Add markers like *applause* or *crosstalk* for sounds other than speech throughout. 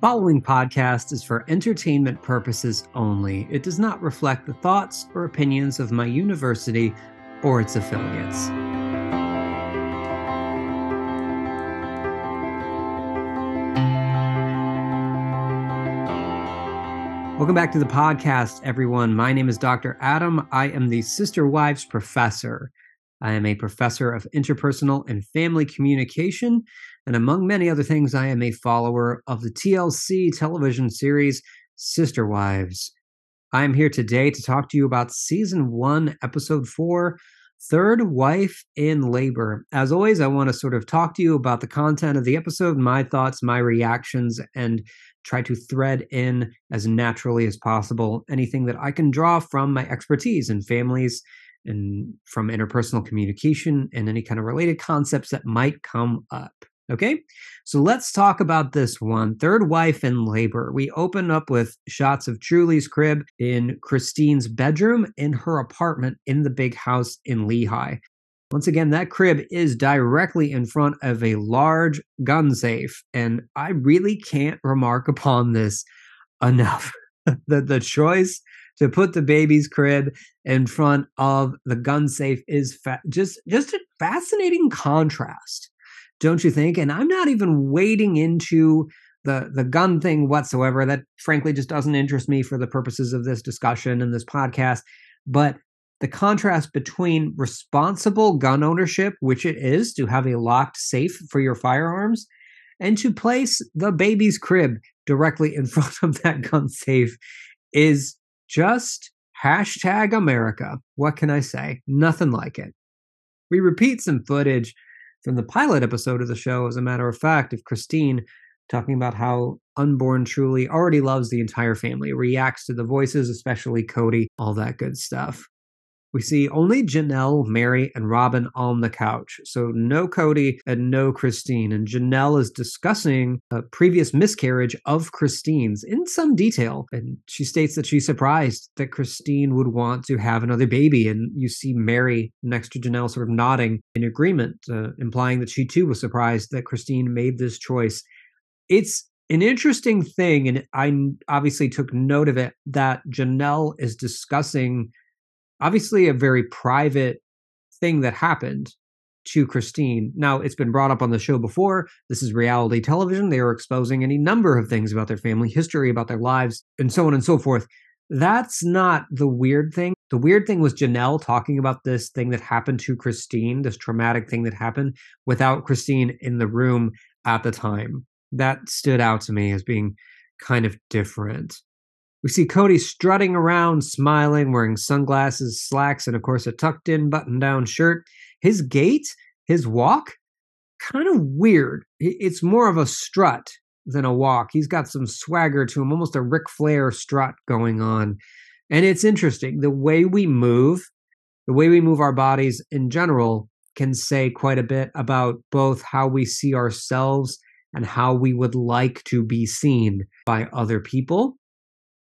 following podcast is for entertainment purposes only. It does not reflect the thoughts or opinions of my university or its affiliates. Welcome back to the podcast, everyone. My name is Dr. Adam. I am the Sister Wives Professor. I am a professor of interpersonal and family communication, and among many other things, I am a follower of the TLC television series Sister Wives. I am here today to talk to you about season one, episode four, Third Wife in Labor. As always, I want to sort of talk to you about the content of the episode, my thoughts, my reactions, and try to thread in as naturally as possible anything that I can draw from my expertise in families and from interpersonal communication and any kind of related concepts that might come up. Okay, so let's talk about this one. Third wife in labor. We open up with shots of Truely's crib in Christine's bedroom in her apartment in the big house in Lehi. Once again, that crib is directly in front of a large gun safe. And I really can't remark upon this enough. *laughs* the, the choice to put the baby's crib in front of the gun safe is fa- just just a fascinating contrast don't you think and i'm not even wading into the the gun thing whatsoever that frankly just doesn't interest me for the purposes of this discussion and this podcast but the contrast between responsible gun ownership which it is to have a locked safe for your firearms and to place the baby's crib directly in *laughs* front of that gun safe is just hashtag America. What can I say? Nothing like it. We repeat some footage from the pilot episode of the show, as a matter of fact, of Christine talking about how unborn Truely already loves the entire family, reacts to the voices, especially Kody, all that good stuff. We see only Janelle, Meri, and Robyn on the couch. So no Kody and no Christine. And Janelle is discussing a previous miscarriage of Christine's in some detail. And she states that she's surprised that Christine would want to have another baby. And you see Meri next to Janelle sort of nodding in agreement, uh, implying that she too was surprised that Christine made this choice. It's an interesting thing, and I obviously took note of it, that Janelle is discussing obviously a very private thing that happened to Christine. Now, it's been brought up on the show before. This is reality television. They are exposing any number of things about their family history, about their lives, and so on and so forth. That's not the weird thing. The weird thing was Janelle talking about this thing that happened to Christine, this traumatic thing that happened without Christine in the room at the time. That stood out to me as being kind of different. We see Kody strutting around, smiling, wearing sunglasses, slacks, and of course a tucked in button down shirt. His gait, his walk, kind of weird. It's more of a strut than a walk. He's got some swagger to him, almost a Ric Flair strut going on. And it's interesting. The way we move, the way we move our bodies in general can say quite a bit about both how we see ourselves and how we would like to be seen by other people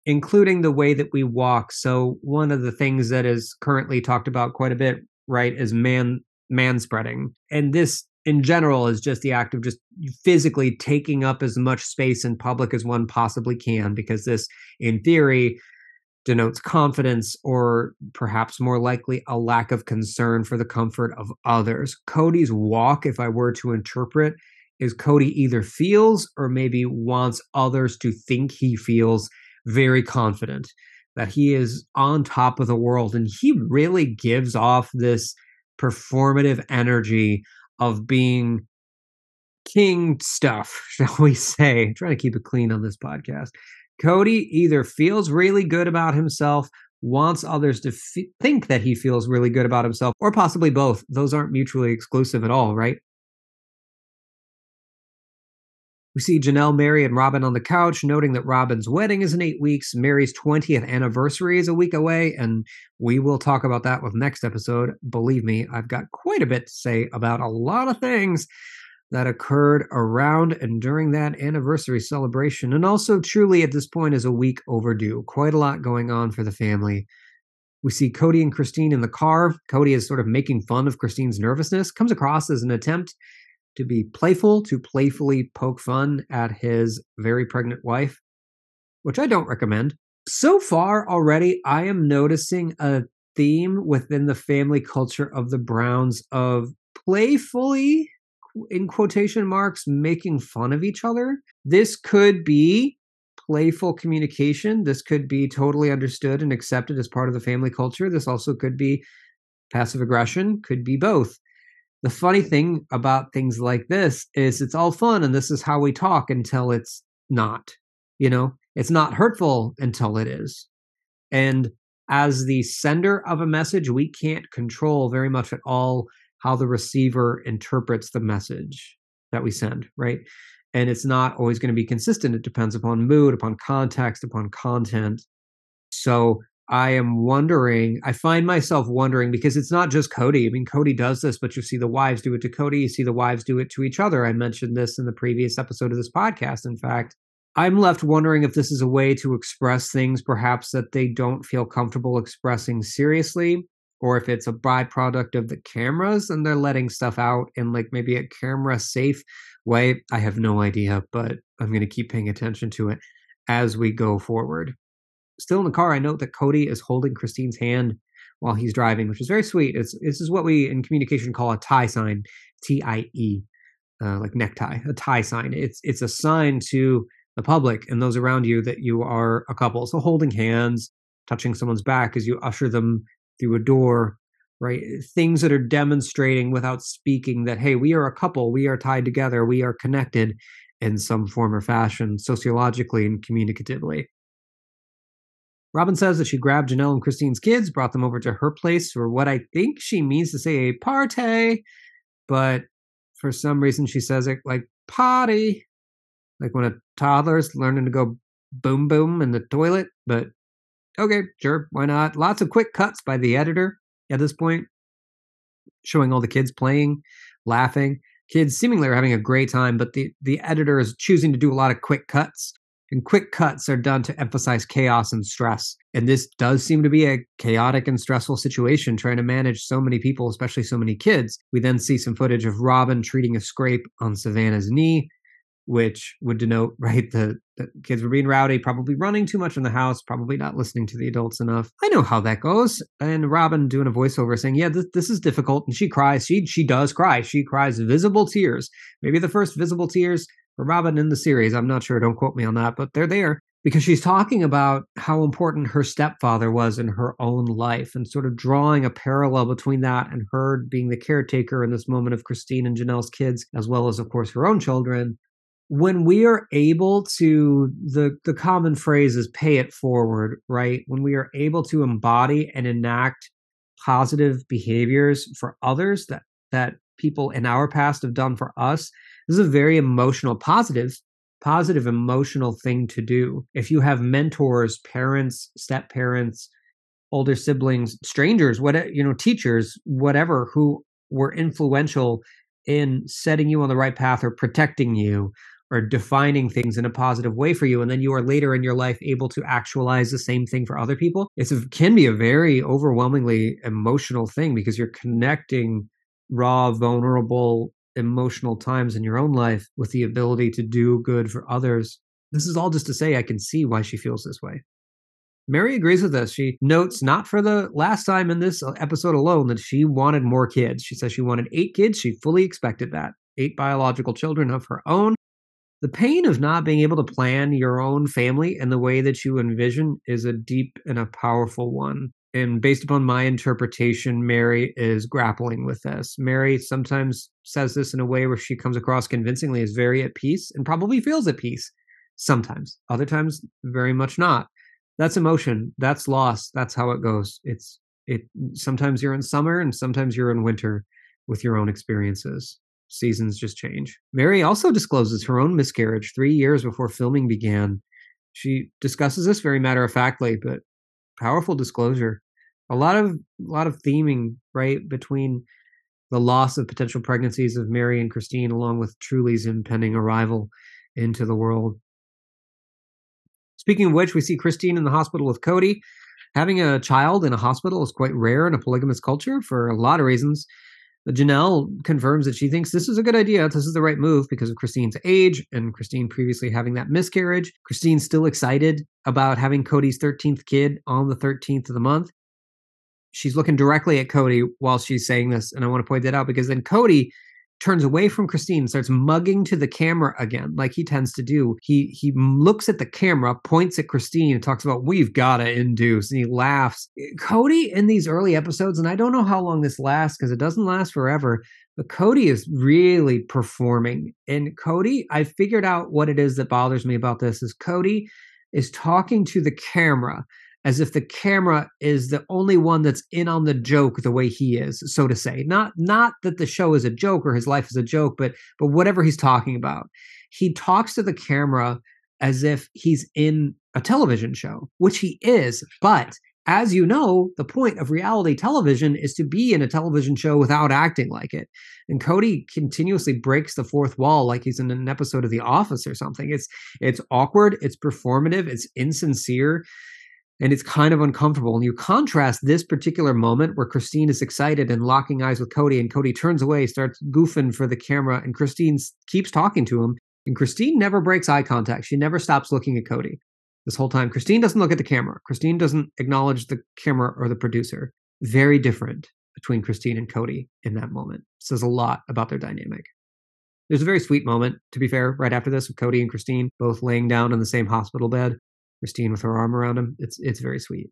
including the way that we walk. So one of the things that is currently talked about quite a bit, right, is man man spreading. And this in general is just the act of just physically taking up as much space in public as one possibly can because this in theory denotes confidence or perhaps more likely a lack of concern for the comfort of others. Kody's walk if I were to interpret is Kody either feels or maybe wants others to think he feels very confident that he is on top of the world. And he really gives off this performative energy of being king stuff, *laughs* shall we say. I'm trying to keep it clean on this podcast. Kody either feels really good about himself, wants others to f- think that he feels really good about himself, or possibly both. Those aren't mutually exclusive at all, right? We see Janelle, Meri, and Robyn on the couch, noting that Robyn's wedding is in eight weeks. Meri's 20th anniversary is a week away, and we will talk about that with next episode. Believe me, I've got quite a bit to say about a lot of things that occurred around and during that anniversary celebration. And also, Truely, at this point, is a week overdue. Quite a lot going on for the family. We see Kody and Christine in the car. Kody is sort of making fun of Christine's nervousness, comes across as an attempt to be playful, to playfully poke fun at his very pregnant wife, which I don't recommend. So far already, I am noticing a theme within the family culture of the Browns of playfully, in quotation marks, making fun of each other. This could be playful communication. This could be totally understood and accepted as part of the family culture. This also could be passive aggression, could be both. The funny thing about things like this is it's all fun and this is how we talk until it's not. You know, it's not hurtful until it is. And as the sender of a message, we can't control very much at all how the receiver interprets the message that we send, right? And it's not always going to be consistent. It depends upon mood, upon context, upon content. So I am wondering, I find myself wondering because it's not just Kody. I mean, Kody does this, but you see the wives do it to Kody, You see the wives do it to each other. I mentioned this in the previous episode of this podcast. In fact, I'm left wondering if this is a way to express things perhaps that they don't feel comfortable expressing seriously, or if it's a byproduct of the cameras and they're letting stuff out in like maybe a camera safe way. I have no idea, but I'm going to keep paying attention to it as we go forward. Still in the car, I note that Kody is holding Christine's hand while he's driving, which is very sweet. It's, this is what we in communication call a tie sign, T I E, uh, like necktie, a tie sign. It's it's a sign to the public and those around you that you are a couple. So holding hands, touching someone's back as you usher them through a door, right? Things that are demonstrating without speaking that hey, we are a couple, we are tied together, we are connected in some form or fashion, sociologically and communicatively. Robyn says that she grabbed Janelle and Christine's kids, brought them over to her place for what I think she means to say a party, but for some reason she says it like potty, like when a toddler's learning to go boom boom in the toilet. But okay, sure, why not? Lots of quick cuts by the editor at this point, showing all the kids playing, laughing. Kids seemingly are having a great time, but the, the editor is choosing to do a lot of quick cuts and quick cuts are done to emphasize chaos and stress. And this does seem to be a chaotic and stressful situation trying to manage so many people, especially so many kids. We then see some footage of Robyn treating a scrape on Savanah's knee, which would denote, *laughs* right, the, the kids were being rowdy, probably running too much in the house, probably not listening to the adults enough. I know how that goes. And Robyn doing a voiceover saying, yeah, this, this is difficult. And she cries. She, she does cry. She cries visible tears. Maybe the first visible tears for Robyn in the series. I'm not sure, don't quote me on that, but they're there because she's talking about how important her stepfather was in her own life and sort of drawing a parallel between that and her being the caretaker in this moment of Christine and Janelle's kids, as well as, of course, her own children. When we are able to, the, the common phrase is pay it forward, right? When we are able to embody and enact positive behaviors for others that, that people in our past have done for us, this is a very emotional, positive, positive emotional thing to do. If you have mentors, parents, step parents, older siblings, strangers, what you know, teachers, whatever, who were influential in setting you on the right path or protecting you or defining things in a positive way for you and then you are later in your life able to actualize the same thing for other people it can be a very overwhelmingly emotional thing because you're connecting raw vulnerable emotional times in your own life with the ability to do good for others. This is all just to say I can see why she feels this way. Meri agrees with us. She notes, not for the last time in this uh, episode alone, that she wanted more kids. She says she wanted eight kids. She fully expected that. Eight biological children of her own. The pain of not being able to plan your own family in the way that you envision is a deep and a powerful one and based upon my interpretation, Meri is grappling with this. Meri sometimes says this in a way where she comes across convincingly as very at peace and probably feels at peace sometimes. Other times, very much not. That's emotion. That's loss. That's how it goes. It's it. Sometimes you're in summer and sometimes you're in winter with your own experiences. Seasons just change. Meri also discloses her own miscarriage three years before filming began. She discusses this very matter of factly, but powerful disclosure. A lot of a lot of theming right between the loss of potential pregnancies of Meri and Christine, along with Truely's impending arrival into the world. Speaking of which, we see Christine in the hospital with Kody. Having a child in a hospital is quite rare in a polygamous culture for a lot of reasons. Janelle confirms that she thinks this is a good idea. This is the right move because of Christine's age and Christine previously having that miscarriage. Christine's still excited about having Kody's 13th kid on the 13th of the month. She's looking directly at Kody while she's saying this. And I want to point that out because then Kody turns away from Christine, starts mugging to the camera again, like he tends to do. He he looks at the camera, points at Christine, and talks about we've got to induce, and he laughs. Kody in these early episodes, and I don't know how long this lasts because it doesn't last forever. But Kody is really performing, and Kody, I figured out what it is that bothers me about this is Kody is talking to the camera as if the camera is the only one that's in on the joke the way he is so to say not not that the show is a joke or his life is a joke but but whatever he's talking about he talks to the camera as if he's in a television show which he is but as you know, the point of reality television is to be in a television show without acting like it. And Kody continuously breaks the fourth wall like he's in an episode of The Office or something. It's it's awkward, it's performative, it's insincere and it's kind of uncomfortable. And you contrast this particular moment where Christine is excited and locking eyes with Kody, and Kody turns away, starts goofing for the camera, and Christine keeps talking to him. And Christine never breaks eye contact. She never stops looking at Kody this whole time. Christine doesn't look at the camera. Christine doesn't acknowledge the camera or the producer. Very different between Christine and Kody in that moment. Says a lot about their dynamic. There's a very sweet moment, to be fair, right after this, with Kody and Christine both laying down in the same hospital bed. Christine with her arm around him. It's it's very sweet.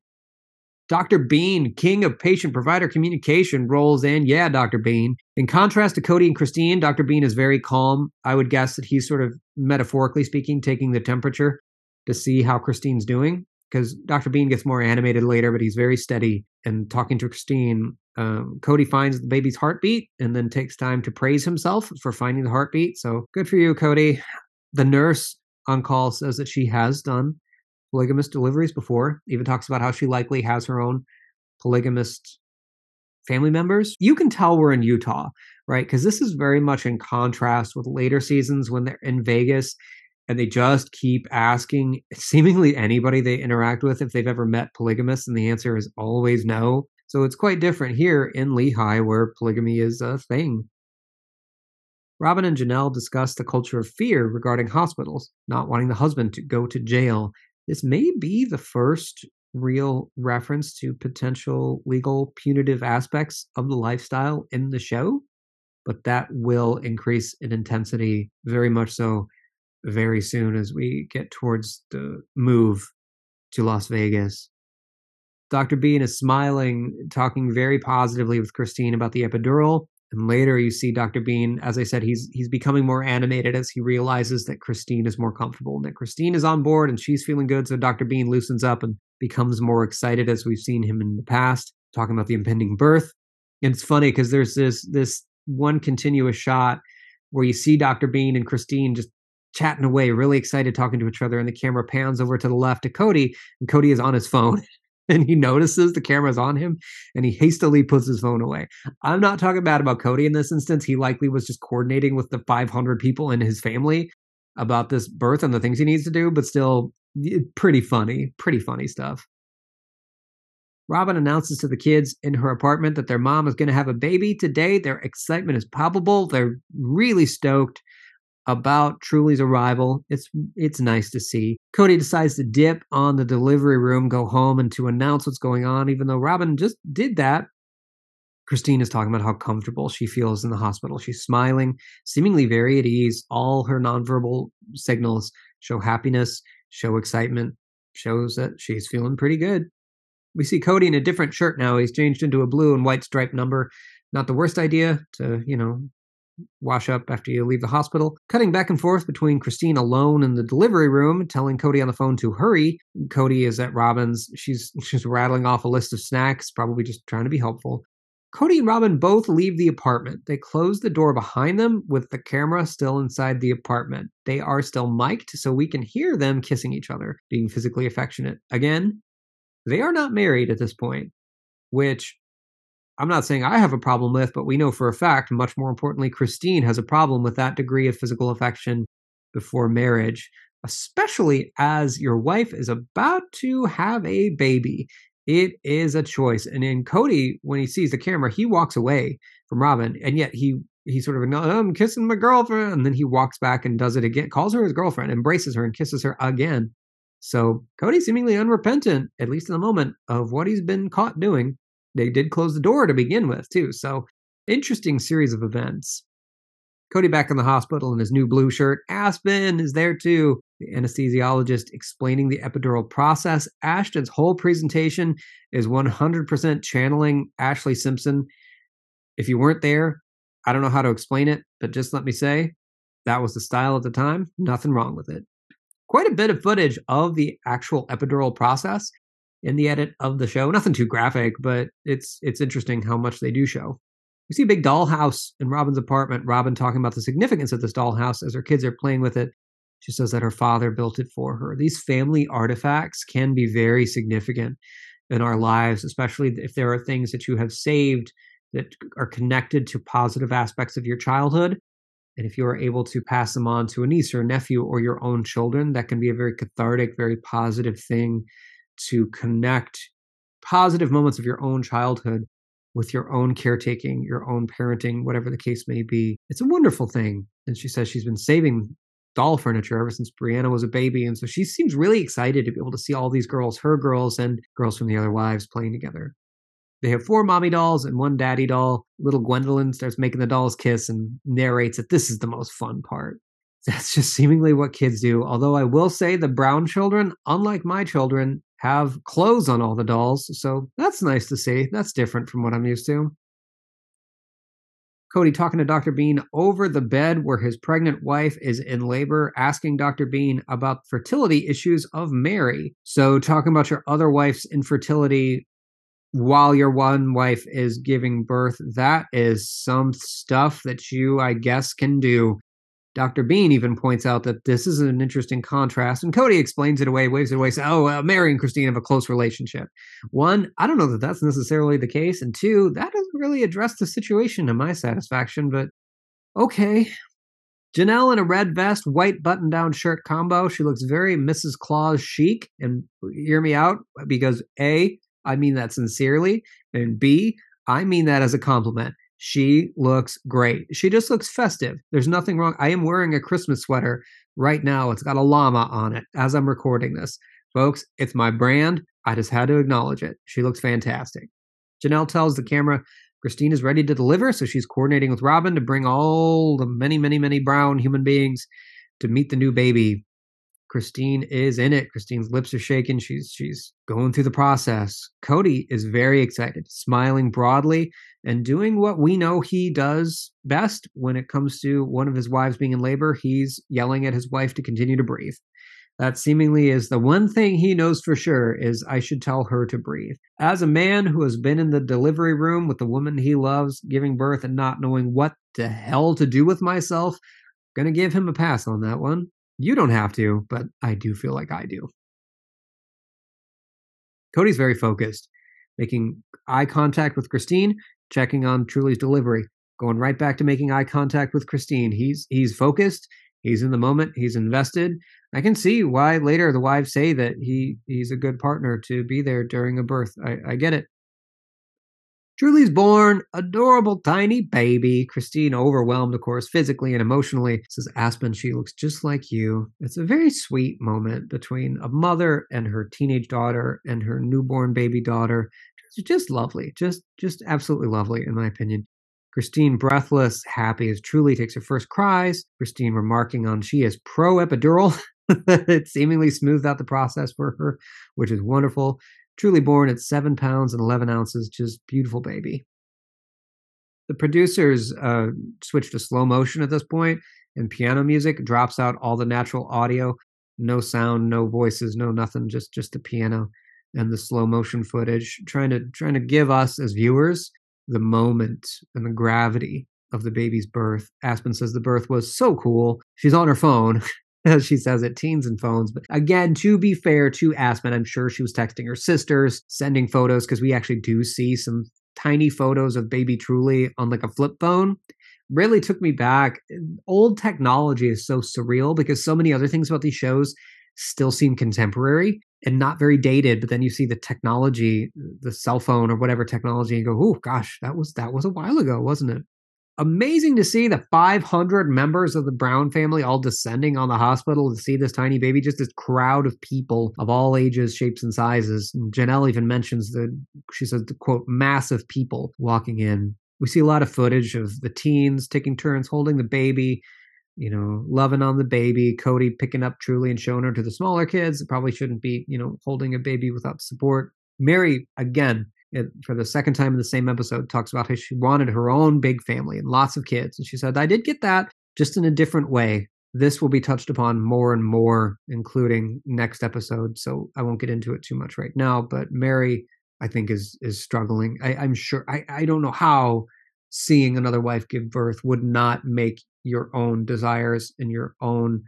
Dr. Bean, king of patient provider communication, rolls in. Yeah, Dr. Bean. In contrast to Kody and Christine, Dr. Bean is very calm. I would guess that he's sort of metaphorically speaking, taking the temperature to see how Christine's doing. Because Dr. Bean gets more animated later, but he's very steady and talking to Christine. Um, Kody finds the baby's heartbeat and then takes time to praise himself for finding the heartbeat. So good for you, Kody. The nurse on call says that she has done polygamous deliveries before, even talks about how she likely has her own polygamist family members. You can tell we're in Utah, right? Because this is very much in contrast with later seasons when they're in Vegas and they just keep asking seemingly anybody they interact with if they've ever met polygamists, and the answer is always no. So it's quite different here in Lehi where polygamy is a thing. Robyn and Janelle discuss the culture of fear regarding hospitals, not wanting the husband to go to jail, this may be the first real reference to potential legal punitive aspects of the lifestyle in the show, but that will increase in intensity very much so very soon as we get towards the move to Las Vegas. Dr. Bean is smiling, talking very positively with Christine about the epidural, and later you see Dr. Bean, as I said, he's he's becoming more animated as he realizes that Christine is more comfortable and that Christine is on board and she's feeling good. So Dr. Bean loosens up and becomes more excited as we've seen him in the past, talking about the impending birth. And it's funny because there's this this one continuous shot where you see Dr. Bean and Christine just chatting away, really excited talking to each other, and the camera pans over to the left to Kody, and Kody is on his phone. *laughs* and he notices the camera's on him and he hastily puts his phone away. I'm not talking bad about Kody in this instance. He likely was just coordinating with the 500 people in his family about this birth and the things he needs to do, but still pretty funny, pretty funny stuff. Robyn announces to the kids in her apartment that their mom is going to have a baby today. Their excitement is palpable. They're really stoked about Truely's arrival. It's it's nice to see. Kody decides to dip on the delivery room, go home, and to announce what's going on, even though Robyn just did that. Christine is talking about how comfortable she feels in the hospital. She's smiling, seemingly very at ease. All her nonverbal signals show happiness, show excitement, shows that she's feeling pretty good. We see Kody in a different shirt now. He's changed into a blue and white striped number. Not the worst idea to, you know, wash up after you leave the hospital. Cutting back and forth between Christine alone in the delivery room, telling Kody on the phone to hurry. Kody is at Robyn's. She's *laughs* she's rattling off a list of snacks, probably just trying to be helpful. Kody and Robyn both leave the apartment. They close the door behind them with the camera still inside the apartment. They are still mic'd, so we can hear them kissing each other, being physically affectionate. Again, they are not married at this point, which I'm not saying I have a problem with, but we know for a fact, much more importantly, Christine has a problem with that degree of physical affection before marriage, especially as your wife is about to have a baby. It is a choice. And in Kody, when he sees the camera, he walks away from Robyn, and yet he he sort of oh, I'm kissing my girlfriend, and then he walks back and does it again, calls her his girlfriend, embraces her, and kisses her again. So Kody seemingly unrepentant, at least in the moment, of what he's been caught doing. They did close the door to begin with, too. So interesting series of events. Kody back in the hospital in his new blue shirt. Aspyn is there too. The anesthesiologist explaining the epidural process. Ashton's whole presentation is 100% channeling Ashlee Simpson. If you weren't there, I don't know how to explain it, but just let me say that was the style at the time. Nothing wrong with it. Quite a bit of footage of the actual epidural process in the edit of the show. Nothing too graphic, but it's it's interesting how much they do show. We see a big dollhouse in Robyn's apartment. Robyn talking about the significance of this dollhouse as her kids are playing with it. She says that her father built it for her. These family artifacts can be very significant in our lives, especially if there are things that you have saved that are connected to positive aspects of your childhood. And if you are able to pass them on to a niece or a nephew or your own children, that can be a very cathartic, very positive thing to connect positive moments of your own childhood with your own caretaking, your own parenting, whatever the case may be. It's a wonderful thing. And she says she's been saving doll furniture ever since Breanna was a baby. And so she seems really excited to be able to see all these girls, her girls and girls from the other wives playing together. They have four mommy dolls and one daddy doll. Little Gwendolyn starts making the dolls kiss and narrates that this is the most fun part. *laughs* That's just seemingly what kids do. Although I will say the Brown children, unlike my children, have clothes on all the dolls. So that's nice to see. That's different from what I'm used to. Kody talking to Dr. Bean over the bed where his pregnant wife is in labor, asking Dr. Bean about fertility issues of Meri. So, talking about your other wife's infertility while your one wife is giving birth, that is some stuff that you, I guess, can do. Dr. Bean even points out that this is an interesting contrast, and Kody explains it away, waves it away, says, "Oh, uh, Meri and Christine have a close relationship." One, I don't know that that's necessarily the case, and two, that doesn't really address the situation to my satisfaction. But okay, Janelle in a red vest, white button-down shirt combo. She looks very Mrs. Claus chic, and hear me out because a, I mean that sincerely, and b, I mean that as a compliment. She looks great. She just looks festive. There's nothing wrong. I am wearing a Christmas sweater right now. It's got a llama on it as I'm recording this. Folks, it's my brand. I just had to acknowledge it. She looks fantastic. Janelle tells the camera Christine is ready to deliver, so she's coordinating with Robyn to bring all the many, many, many brown human beings to meet the new baby. Christine is in it. Christine's lips are shaking. She's she's going through the process. Kody is very excited, smiling broadly and doing what we know he does best when it comes to one of his wives being in labor. He's yelling at his wife to continue to breathe. That seemingly is the one thing he knows for sure is I should tell her to breathe. As a man who has been in the delivery room with the woman he loves giving birth and not knowing what the hell to do with myself, gonna give him a pass on that one. You don't have to, but I do feel like I do. Kody's very focused, making eye contact with Christine, checking on Truely's delivery, going right back to making eye contact with Christine. He's he's focused, he's in the moment, he's invested. I can see why later the wives say that he he's a good partner to be there during a birth. I, I get it. Truely's born, adorable tiny baby. Christine, overwhelmed, of course, physically and emotionally, says, Aspyn, she looks just like you. It's a very sweet moment between a mother and her teenage daughter and her newborn baby daughter. It's just lovely. Just just absolutely lovely, in my opinion. Christine, breathless, happy as Truely takes her first cries. Christine remarking on she is pro epidural. *laughs* it seemingly smoothed out the process for her, which is wonderful. Truely born at seven pounds and 11 ounces, just beautiful baby. The producers uh, switch to slow motion at this point, and piano music drops out all the natural audio, no sound, no voices, no nothing, just just the piano and the slow motion footage, trying to trying to give us as viewers the moment and the gravity of the baby's birth. Aspyn says the birth was so cool. She's on her phone *laughs* as *laughs* she says it, teens and phones. But again, to be fair to Aspyn, I'm sure she was texting her sisters, sending photos, because we actually do see some tiny photos of baby Truely on like a flip phone. Really took me back. Old technology is so surreal because so many other things about these shows still seem contemporary. and not very dated but then you see the technology the cell phone or whatever technology and go oh gosh that was that was a while ago wasn't it amazing to see the 500 members of the brown family all descending on the hospital to see this tiny baby just this crowd of people of all ages shapes and sizes and janelle even mentions that she says the quote massive people walking in we see a lot of footage of the teens taking turns holding the baby you know, loving on the baby, Kody picking up Truely and showing her to the smaller kids. probably shouldn't be, you know, holding a baby without support. Meri, again, it, for the second time in the same episode, talks about how she wanted her own big family and lots of kids. And she said, I did get that just in a different way. This will be touched upon more and more, including next episode. So I won't get into it too much right now. But Meri, I think, is is struggling. I, I'm sure I, I don't know how seeing another wife give birth would not make your own desires and your own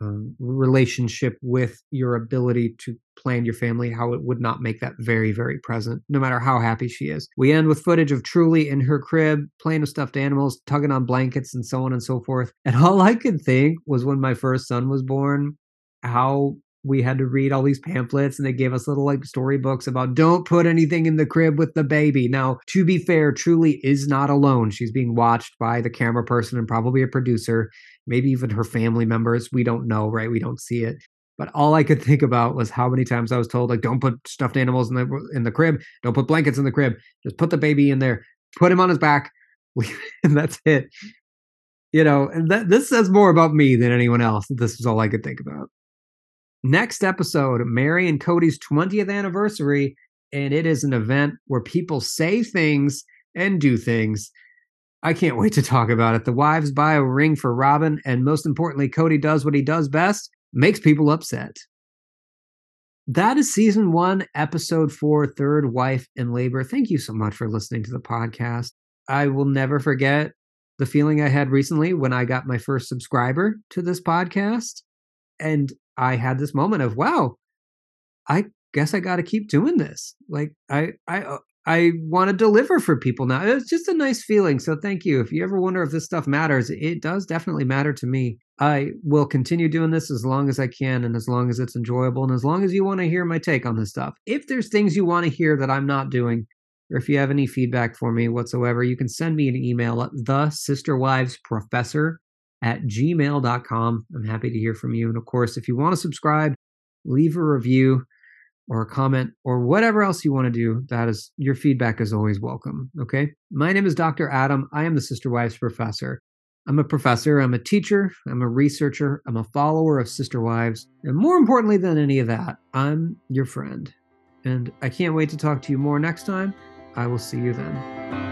um, relationship with your ability to plan your family, how it would not make that very, very present, no matter how happy she is. We end with footage of Truely in her crib, playing with stuffed animals, tugging on blankets, and so on and so forth. And all I could think was when my first son was born, how we had to read all these pamphlets and they gave us little like storybooks about don't put anything in the crib with the baby. Now, to be fair, Truely is not alone. She's being watched by the camera person and probably a producer, maybe even her family members. We don't know, right? We don't see it. But all I could *laughs* think about was how many times I was told, like, don't put stuffed animals in the in the crib, don't put blankets in the crib, just put the baby in there, put him on his back, *laughs* and that's it. You know, and that, this says more about me than anyone else. This is all I could think about. Next episode, Meri and Kody's 20th anniversary, and it is an event where people say things and do things. I can't wait to talk about it. The wives buy a ring for Robyn, and most importantly, Kody does what he does best makes people upset. That is season one, episode four, Third Wife in Labor. Thank you so much for listening to the podcast. I will never forget the feeling I had recently when I got my first subscriber to this podcast. And I had this moment of, wow, I guess I got to keep doing this. Like I, I, uh, I want to deliver for people now. It's just a nice feeling. So thank you. If you ever wonder if this stuff matters, it does definitely matter to me. I will continue doing this as long as I can and as long as it's enjoyable and as long as you want to hear my take on this stuff. If there's things you want to hear that I'm not doing, or if you have any feedback for me whatsoever, you can send me an email at the sisterwives professor at gmail.com. I'm happy to hear from you. And of course, if you want to subscribe, leave a review or a comment or whatever else you want to do, that is your feedback is always welcome. Okay. My name is Dr. Adam. I am the Sister Wives Professor. I'm a professor, I'm a teacher, I'm a researcher, I'm a follower of Sister Wives. And more importantly than any of that, I'm your friend. And I can't wait to talk to you more next time. I will see you then.